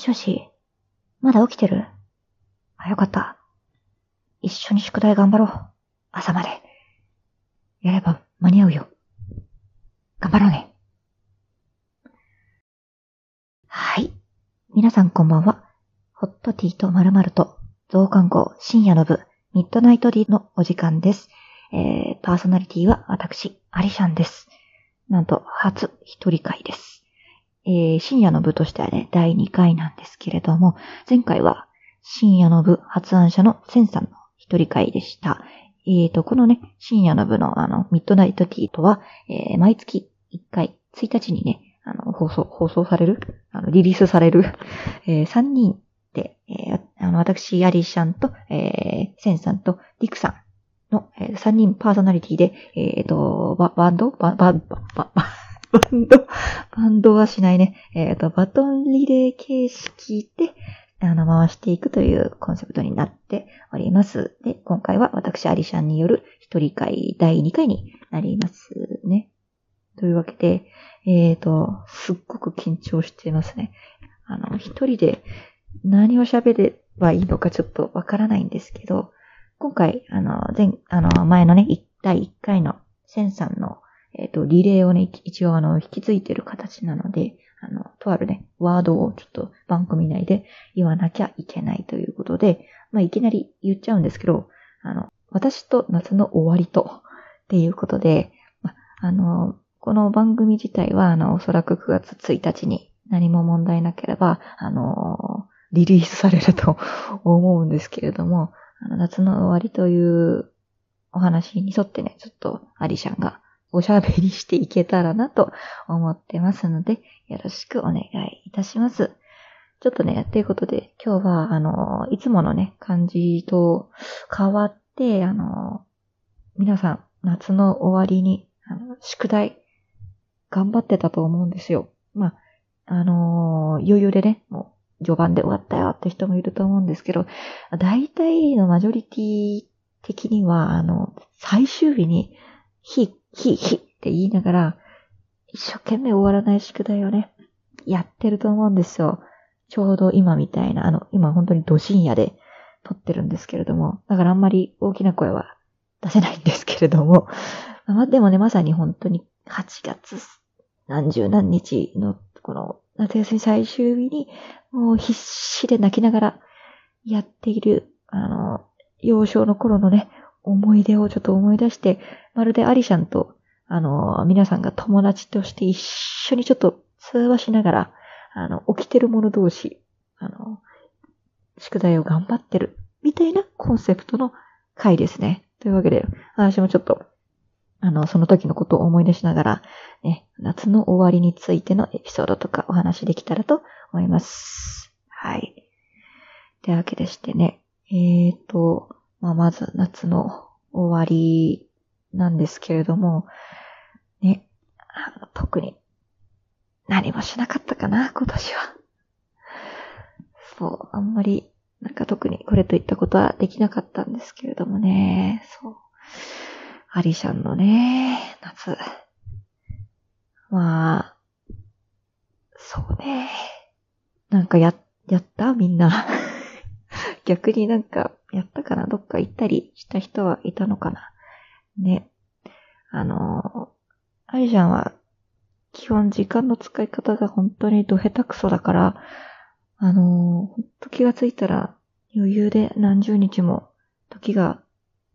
しもし、まだ起きてる？あ、よかった。一緒に宿題頑張ろう。朝まで。やれば間に合うよ。頑張ろうね。はい。皆さんこんばんは。ホットティーと〇〇と増刊号深夜の部ミッドナイトディのお時間です。えー、パーソナリティは私、アリシャンです。なんと、初一人会です。えー、深夜の部としてはね、第2回なんですけれども、前回は深夜の部発案者のセンさんの一人会でした。えーと、このね、深夜の部のあの、ミッドナイトティーとは、えー、毎月1回、1日にね、あの、放送、放送されるあの、リリースされる、えー、3人で、えー、あの、私、アリシャンと、えー、センさんと、ディクさんの、えー、3人パーソナリティで、えーと、ババンド？バ、バ、バ、バ、ババンドバンドはしないね。えっ、と、バトンリレー形式で、あの、回していくというコンセプトになっております。で、今回は私、アリシャンによる一人会第2回になりますね。というわけで、えっ、と、すっごく緊張していますね。あの、一人で何を喋ればいいのかちょっとわからないんですけど、今回、あの、前、あの、前のね、第1回のセンさんの、えっ、と、リレーをね、一応あの、引き継いでる形なので、あの、とあるね、ワードをちょっと番組内で言わなきゃいけないということで、まあ、いきなり言っちゃうんですけど、あの、私と夏の終わりと、っていうことで、まあ、あの、この番組自体は、あの、おそらく9月1日に何も問題なければ、あの、リリースされると思うんですけれども、あの夏の終わりというお話に沿ってね、ちょっとアリシャンがおしゃべりしていけたらなと思ってますので、よろしくお願いいたします。ちょっとね、ということで、今日は、あの、いつものね、感じと変わって、あの、皆さん、夏の終わりに、あの、宿題、頑張ってたと思うんですよ。まあ、あの、余裕でね、もう、序盤で終わったよって人もいると思うんですけど、大体のマジョリティ的には、あの、最終日に、ひ、ひ、ひって言いながら、一生懸命終わらない宿題をね、やってると思うんですよ。ちょうど今みたいな、あの、今本当にど深夜で撮ってるんですけれども、だからあんまり大きな声は出せないんですけれども、まあ、でもね、まさに本当に8月何十何日のこの夏休み最終日に、もう必死で泣きながらやっている、あの、幼少の頃のね、思い出をちょっと思い出して、まるでアリシャンと、あの、皆さんが友達として一緒にちょっと通話しながら、あの、起きてる者同士、あの、宿題を頑張ってる、みたいなコンセプトの回ですね。というわけで、私もちょっと、あの、その時のことを思い出しながら、ね、夏の終わりについてのエピソードとかお話できたらと思います。はい。というわけでしてね、えーと、まあ、まず夏の終わりなんですけれども、ね、あの特に何もしなかったかな、今年は。そう、あんまり、なんか特にこれといったことはできなかったんですけれどもね、そう。アリシャンのね、夏。まあ、そうね。なんかや、やった？みんな。逆になんか、やったかなどっか行ったりした人はいたのかなね。あの、アリシャンは、基本時間の使い方が本当にど下手くそだから、あの、ほんと気がついたら余裕で何十日も時が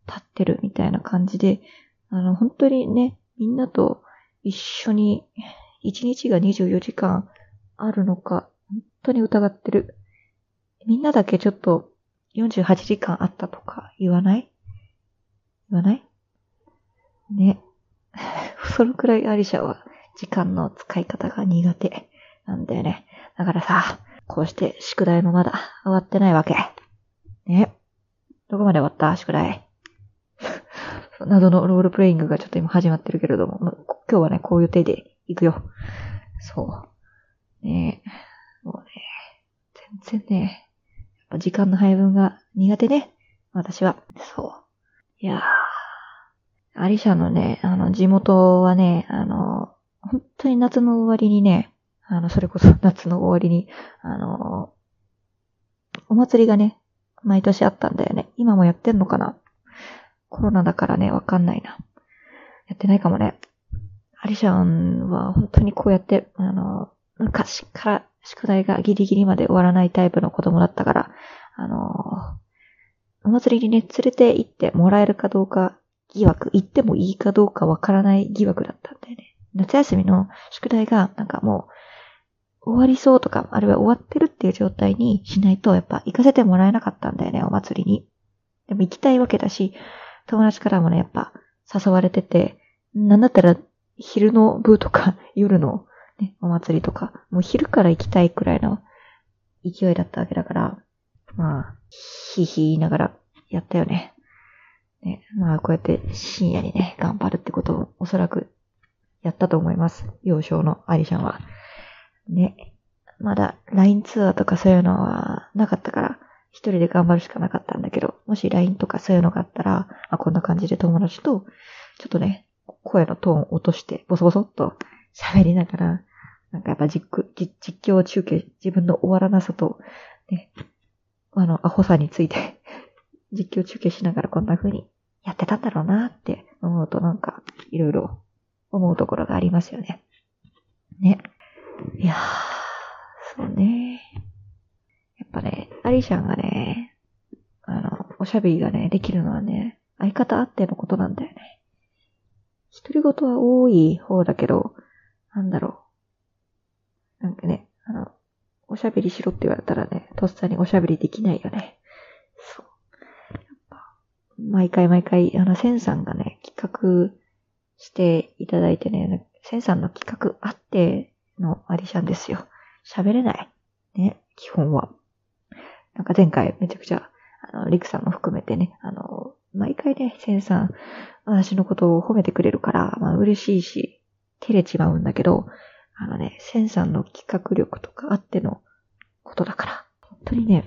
経ってるみたいな感じで、あの、本当にね、みんなと一緒に1日が24時間あるのか、本当に疑ってる。みんなだけちょっと48時間あったとか言わない？言わない？ね。そのくらいアリシャは時間の使い方が苦手なんだよね。だからさ、こうして宿題もまだ終わってないわけ。ね。どこまで終わった宿題？謎のロールプレイングがちょっと今始まってるけれども、今日はね、こういう手で行くよ。そう。ねもうね、全然ね、時間の配分が苦手ね。私は。そう。いやー。アリシャのね、あの、地元はね、あの、本当に夏の終わりにね、あの、それこそ 夏の終わりに、あの、お祭りがね、毎年あったんだよね。今もやってんのかな？コロナだからね、わかんないな。やってないかもね。アリシャンは本当にこうやって、あの、昔から宿題がギリギリまで終わらないタイプの子供だったから、あの、お祭りにね、連れて行ってもらえるかどうか疑惑、行ってもいいかどうかわからない疑惑だったんだよね。夏休みの宿題がなんかもう終わりそうとか、あるいは終わってるっていう状態にしないとやっぱ行かせてもらえなかったんだよね、お祭りに。でも行きたいわけだし、友達からもね、やっぱ誘われてて、なんだったら昼の部とか夜のね、お祭りとか、もう昼から行きたいくらいの勢いだったわけだから、まあ、ひいひい言いながらやったよね。ね、まあ、こうやって深夜にね、頑張るってことをおそらくやったと思います。幼少のアリシャンは。ね。まだ LINE ツアーとかそういうのはなかったから、一人で頑張るしかなかったんだけど、もし LINE とかそういうのがあったら、あ、こんな感じで友達と、ちょっとね、声のトーンを落として、ボソボソっと喋りながら、なんかやっぱ実実況中継、自分の終わらなさと、ね、あの、アホさについて 実況中継しながらこんな風にやってたんだろうなって思うとなんか、いろいろ思うところがありますよね。ね。いやー、そうね。やっぱね、アリシャンがね、あの、おしゃべりがね、できるのはね、相方あってのことなんだよね。独り言は多い方だけど、なんだろう。なんかね、あの、おしゃべりしろって言われたらね、とっさにおしゃべりできないよね。そう。やっぱ、毎回毎回、あの、センさんがね、企画していただいてね、センさんの企画あってのアリシャンですよ。喋れない。ね、基本は。なんか前回めちゃくちゃ、あの、リクさんも含めてね、あの、毎回ね、センさん、私のことを褒めてくれるから、まあ嬉しいし、照れちまうんだけど、あのね、センさんの企画力とかあってのことだから、本当にね、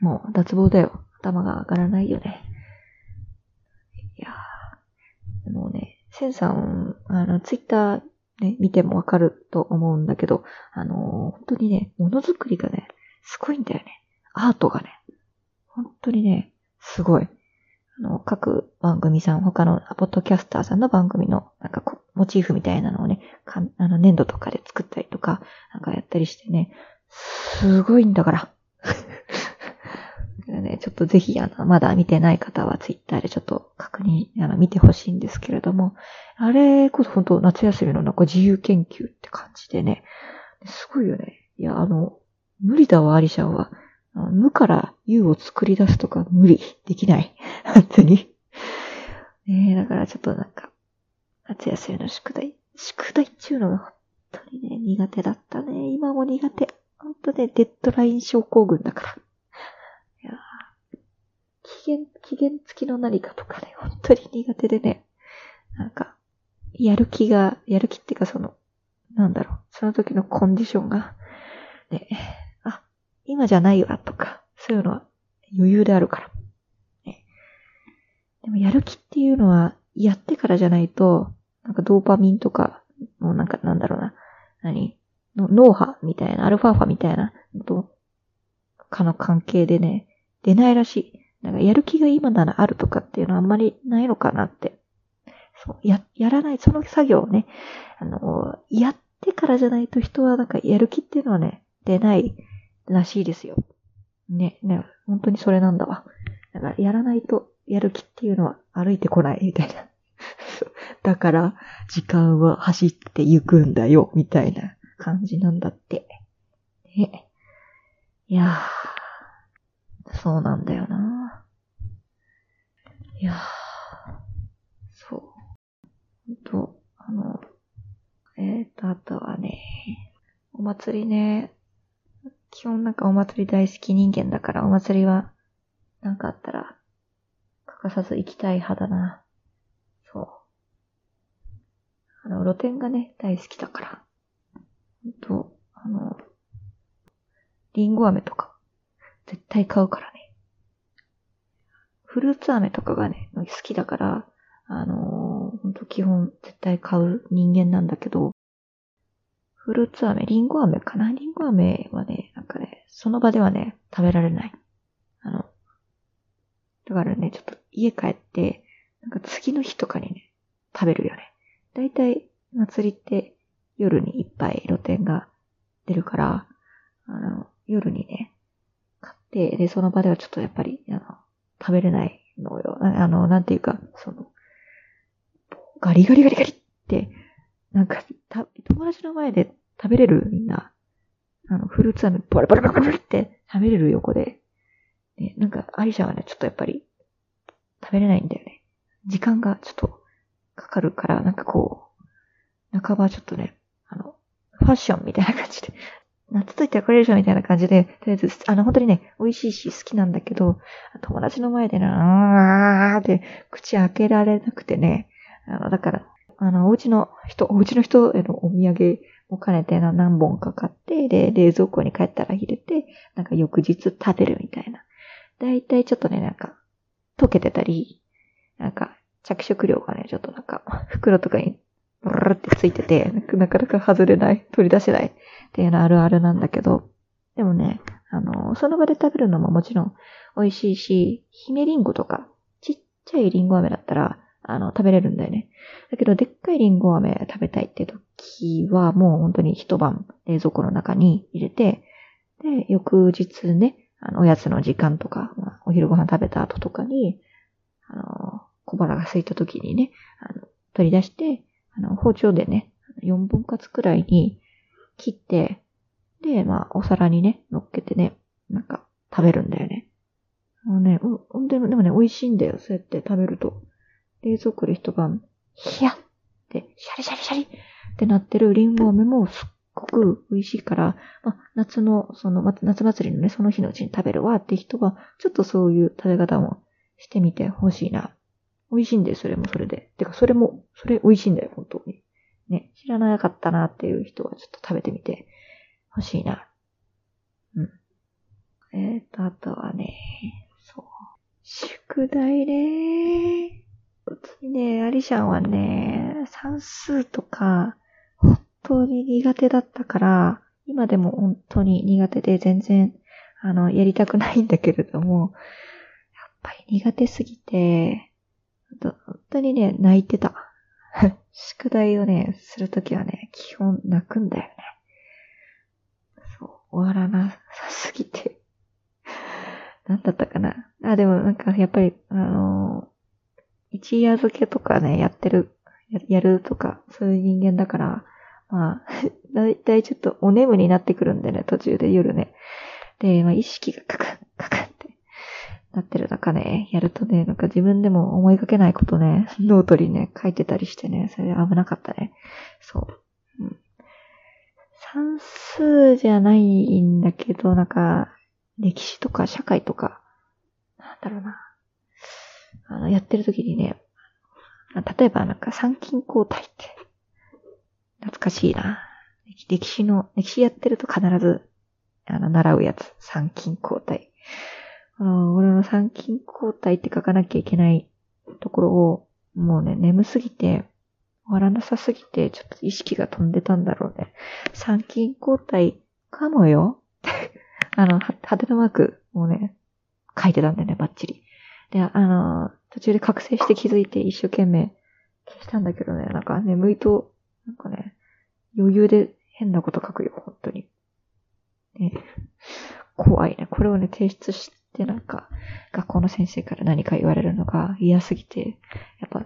もう脱帽だよ。頭が上がらないよね。いやー、もうね、センさん、あの、ツイッターね、見てもわかると思うんだけど、あのー、本当にね、ものづくりがね、すごいんだよね。アートがね、本当にね、すごい。あの、各番組さん、他のポッドキャスターさんの番組の、なんかこう、モチーフみたいなのをね、かあの、粘土とかで作ったりとか、なんかやったりしてね、すごいんだから。ね、ちょっとぜひ、あの、まだ見てない方はツイッターでちょっと確認、あの、見てほしいんですけれども、あれこそ本当夏休みのなんか自由研究って感じでね、すごいよね。いや、あの、無理だわ、アリシャンは。無から有を作り出すとか無理。できない。本当に。ねえ、だからちょっとなんか、夏休みの宿題、宿題っていうのが本当にね、苦手だったね。今も苦手。本当ね、デッドライン症候群だから。いや期限、期限付きの何かとかね、本当に苦手でね。なんか、やる気が、やる気っていうかその、なんだろう、その時のコンディションが、ね、今じゃないわとか、そういうのは余裕であるから。ね、でもやる気っていうのは、やってからじゃないと、なんかドーパミンとか、もうなんかなんだろうな、何？の脳波みたいな、アルファ波みたいなと、かの関係でね、出ないらしい。なんかやる気が今ならあるとかっていうのはあんまりないのかなって。そう、や、やらない、その作業をね、あの、やってからじゃないと人はなんかやる気っていうのはね、出ないらしいですよ。ね、ね、本当にそれなんだわ。だから、やらないとやる気っていうのは歩いてこないみたいな。だから、時間は走って行くんだよ、みたいな感じなんだって。ね。いやー、そうなんだよな。いやー、そう。ほんと、あの、えっ、ー、と、あとはね、お祭りね、基本なんかお祭り大好き人間だからお祭りはなんかあったら欠かさず行きたい派だな。そう。あの、露店がね、大好きだから。ほんと、あの、リンゴ飴とか絶対買うからね。フルーツ飴とかがね、好きだから、あのー、ほんと基本絶対買う人間なんだけど、フルーツ飴、リンゴ飴かな？リンゴ飴はね、なんかね、その場ではね、食べられない。あのだからね、ちょっと家帰って、なんか次の日とかにね、食べるよね。だいたい祭りって夜にいっぱい露店が出るから、あの、夜にね、買って、で、その場ではちょっとやっぱり、あの、食べれないのよ。あの、なんていうか、その、ガリガリガリガリって、なんか、た、友達の前で食べれるみんな。あの、フルーツ飴、ボラボラボラボラって食べれる横で。ね、なんか、アリシャはね、ちょっとやっぱり、食べれないんだよね。時間がちょっとかかるから、なんかこう、半ばちょっとね、あの、ファッションみたいな感じで、夏と言ったらこれでしょみたいな感じで、とりあえず、あの、本当にね、美味しいし好きなんだけど、友達の前でな、あーって口開けられなくてね、あの、だから、あの、お家の人、お家の人へのお土産も兼ねて何本か買って、で、冷蔵庫に帰ったら入れて、なんか翌日食べるみたいな。だいたいちょっとね、なんか、溶けてたり、なんか、着色料がね、ちょっとなんか、袋とかに、ブルルってついてて、なかなか外れない、取り出せないっていうのあるあるなんだけど、でもね、あの、その場で食べるのももちろん美味しいし、姫リンゴとか、ちっちゃいリンゴ飴だったら、あの、食べれるんだよね。だけど、でっかいリンゴ飴食べたいって時は、もう本当に一晩冷蔵庫の中に入れて、で、翌日ね、あの、おやつの時間とか、まあ、お昼ご飯食べた後とかに、あの、小腹が空いた時にね、あの、取り出して、あの、包丁でね、4分割くらいに切って、で、まあ、お皿にね、乗っけてね、なんか、食べるんだよね。もうね、うん、でもね、美味しいんだよ、そうやって食べると。冷蔵庫で一晩、ヒヤって、シャリシャリシャリってなってるリンゴ飴もすっごく美味しいから、まあ、夏の、その、夏祭りのね、その日のうちに食べるわって人は、ちょっとそういう食べ方もしてみてほしいな。美味しいんだよ、それもそれで。てか、それも、それ美味しいんだよ、本当に。ね、知らなかったなっていう人はちょっと食べてみてほしいな。うん。えっ、ー、と、あとはね、そう。宿題ねー。にね、アリシャンはね、算数とか、本当に苦手だったから、今でも本当に苦手で全然、あの、やりたくないんだけれども、やっぱり苦手すぎて、本当にね、泣いてた。宿題をね、するときはね、基本泣くんだよね。そう、終わらなさすぎて。なんだったかな。あ、でもなんかやっぱり、あの一夜漬けとかね、やってる、やるとか、そういう人間だから、まあ、だいたいちょっとお眠になってくるんでね、途中で夜ね。で、まあ、意識がカクン、カクンってなってる中ね、やるとね、なんか自分でも思いかけないことね、ノートにね、書いてたりしてね、それで危なかったね。そう。うん、算数じゃないんだけど、なんか、歴史とか社会とか、なんだろうな。あの、やってる時にね、例えばなんか参勤交代って、懐かしいな。歴史の、歴史やってると必ず、あの、習うやつ。参勤交代。あの、俺の参勤交代って書かなきゃいけないところを、もうね、眠すぎて、終わらなさすぎて、ちょっと意識が飛んでたんだろうね。参勤交代かもよ あの、派手なマークをね、書いてたんだよね、バッチリ。で、あの、途中で覚醒して気づいて一生懸命消したんだけどね、なんか眠いと、なんかね、余裕で変なこと書くよ、本当に。ね、怖いね。これをね、提出してなんか、学校の先生から何か言われるのが嫌すぎて、やっぱ、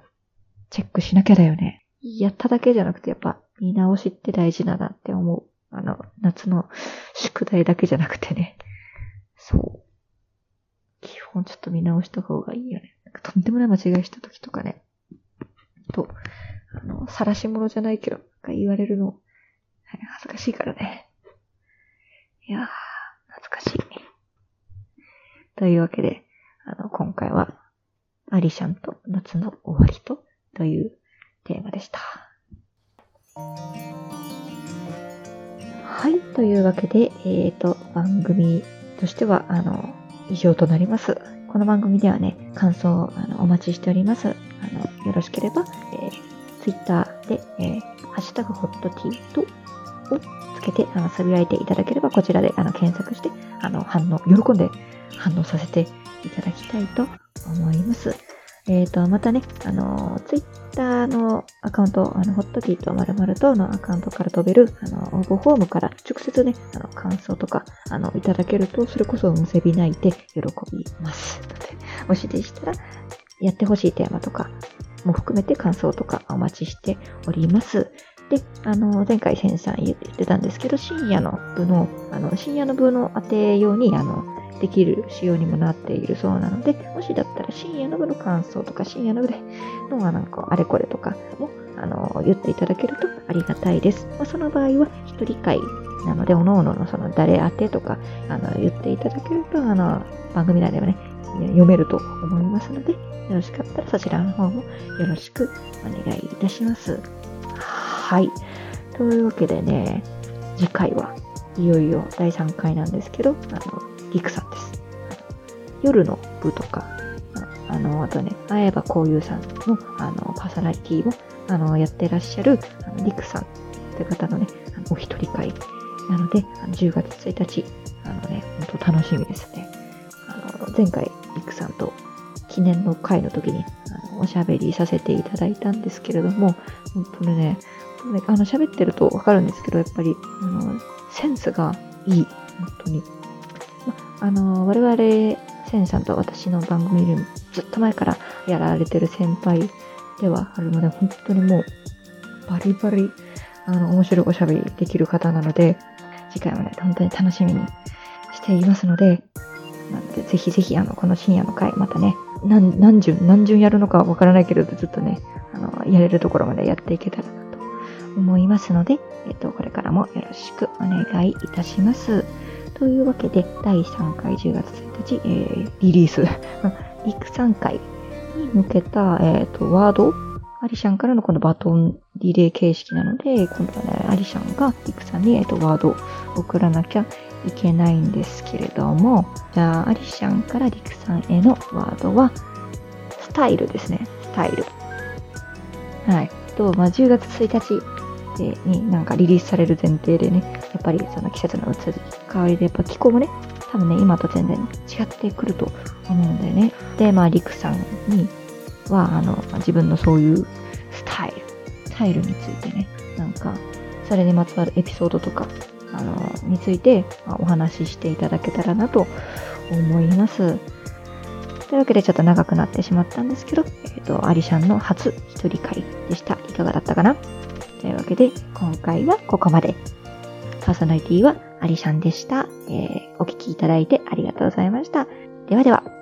チェックしなきゃだよね。やっただけじゃなくて、やっぱ、見直しって大事だなって思う。あの、夏の宿題だけじゃなくてね。そう。基本ちょっと見直した方がいいよね。とんでもない間違いした時とかね。と、あの、晒し者じゃないけど、なんか言われるの、はい、恥ずかしいからね。いやー、懐かしい。というわけで、あの、今回は、アリシャンと夏の終わりと、というテーマでした。はい、というわけで、えっ、ー、と、番組としては、あの、以上となります。この番組ではね、感想あのお待ちしております。あのよろしければ、えー、Twitter で、えー、ハッシュタグホットティーとをつけて、あの、つぶやいていただければ、こちらであの検索して、あの、反応、喜んで反応させていただきたいと思います。えっ、ー、と、またね、あの、ツイッターのアカウント、あの、ホットキーとまるまるとのアカウントから飛べる、あの、応募フォームから直接ね、あの、感想とか、あの、いただけると、それこそむせび泣いて喜びます。ので、もしでしたら、やってほしいテーマとかも含めて感想とかお待ちしております。で、あの、前回先生言ってたんですけど、深夜の部の、あの、深夜の部の当て用に、あの、できる仕様にもなっているそうなので、もしだったら深夜の部の感想とか深夜の部でのなんかあれこれとかもあの言っていただけるとありがたいです。まあ、その場合は一人会なので、おのおののその誰宛てとかあの言っていただけるとあの番組内ではね、読めると思いますので、よろしかったらそちらの方もよろしくお願いいたします。はい。というわけでね、次回はいよいよ第3回なんですけど、あの、リクさん。夜の部とか、あの、あとね、会えばこういうさんの、あの、パーソナリティを、あの、やってらっしゃる、あのリクさんって方のね、お一人会なので、あの10月1日、あのね、本当楽しみですね。あの、前回、リクさんと記念の会の時に、あの、おしゃべりさせていただいたんですけれども、本当にね、あの、喋ってるとわかるんですけど、やっぱり、あの、センスがいい。本当に。あの、我々、センさんと私の番組でずっと前からやられてる先輩ではあるので、本当にもう、バリバリ、あの、面白いおしゃべりできる方なので、次回もね、本当に楽しみにしていますので、なので、ぜひぜひ、あの、この深夜の回、またね、何、何順、何順やるのかわからないけれど、ずっとね、あの、やれるところまでやっていけたらなと思いますので、えっと、これからもよろしくお願いいたします。というわけで、第3回10月1日、えー、リリース、リク3回に向けた、えっ、ー、と、ワード、アリシャンからのこのバトンリレー形式なので、今度はね、アリシャンがリクさんに、えっ、ー、と、ワードを送らなきゃいけないんですけれども、じゃあ、アリシャンからリクさんへのワードは、スタイルですね。スタイル。はい。と、まあ、10月1日になんかリリースされる前提でね、やっぱりその季節の移り変わりで、やっぱ気候もね、多分ね、今と全然違ってくると思うんだよね。で、まあ、リクさんには、あの、まあ、自分のそういうスタイル、スタイルについてね、なんか、それにまつわるエピソードとか、あの、について、まあ、お話ししていただけたらなと思います。というわけでちょっと長くなってしまったんですけど、えっ、ー、と、アリシャンの初一人会でした。いかがだったかな？というわけで、今回はここまで。パーソナリティはアリシャンでした。えー、お聞きいただいてありがとうございました。ではでは。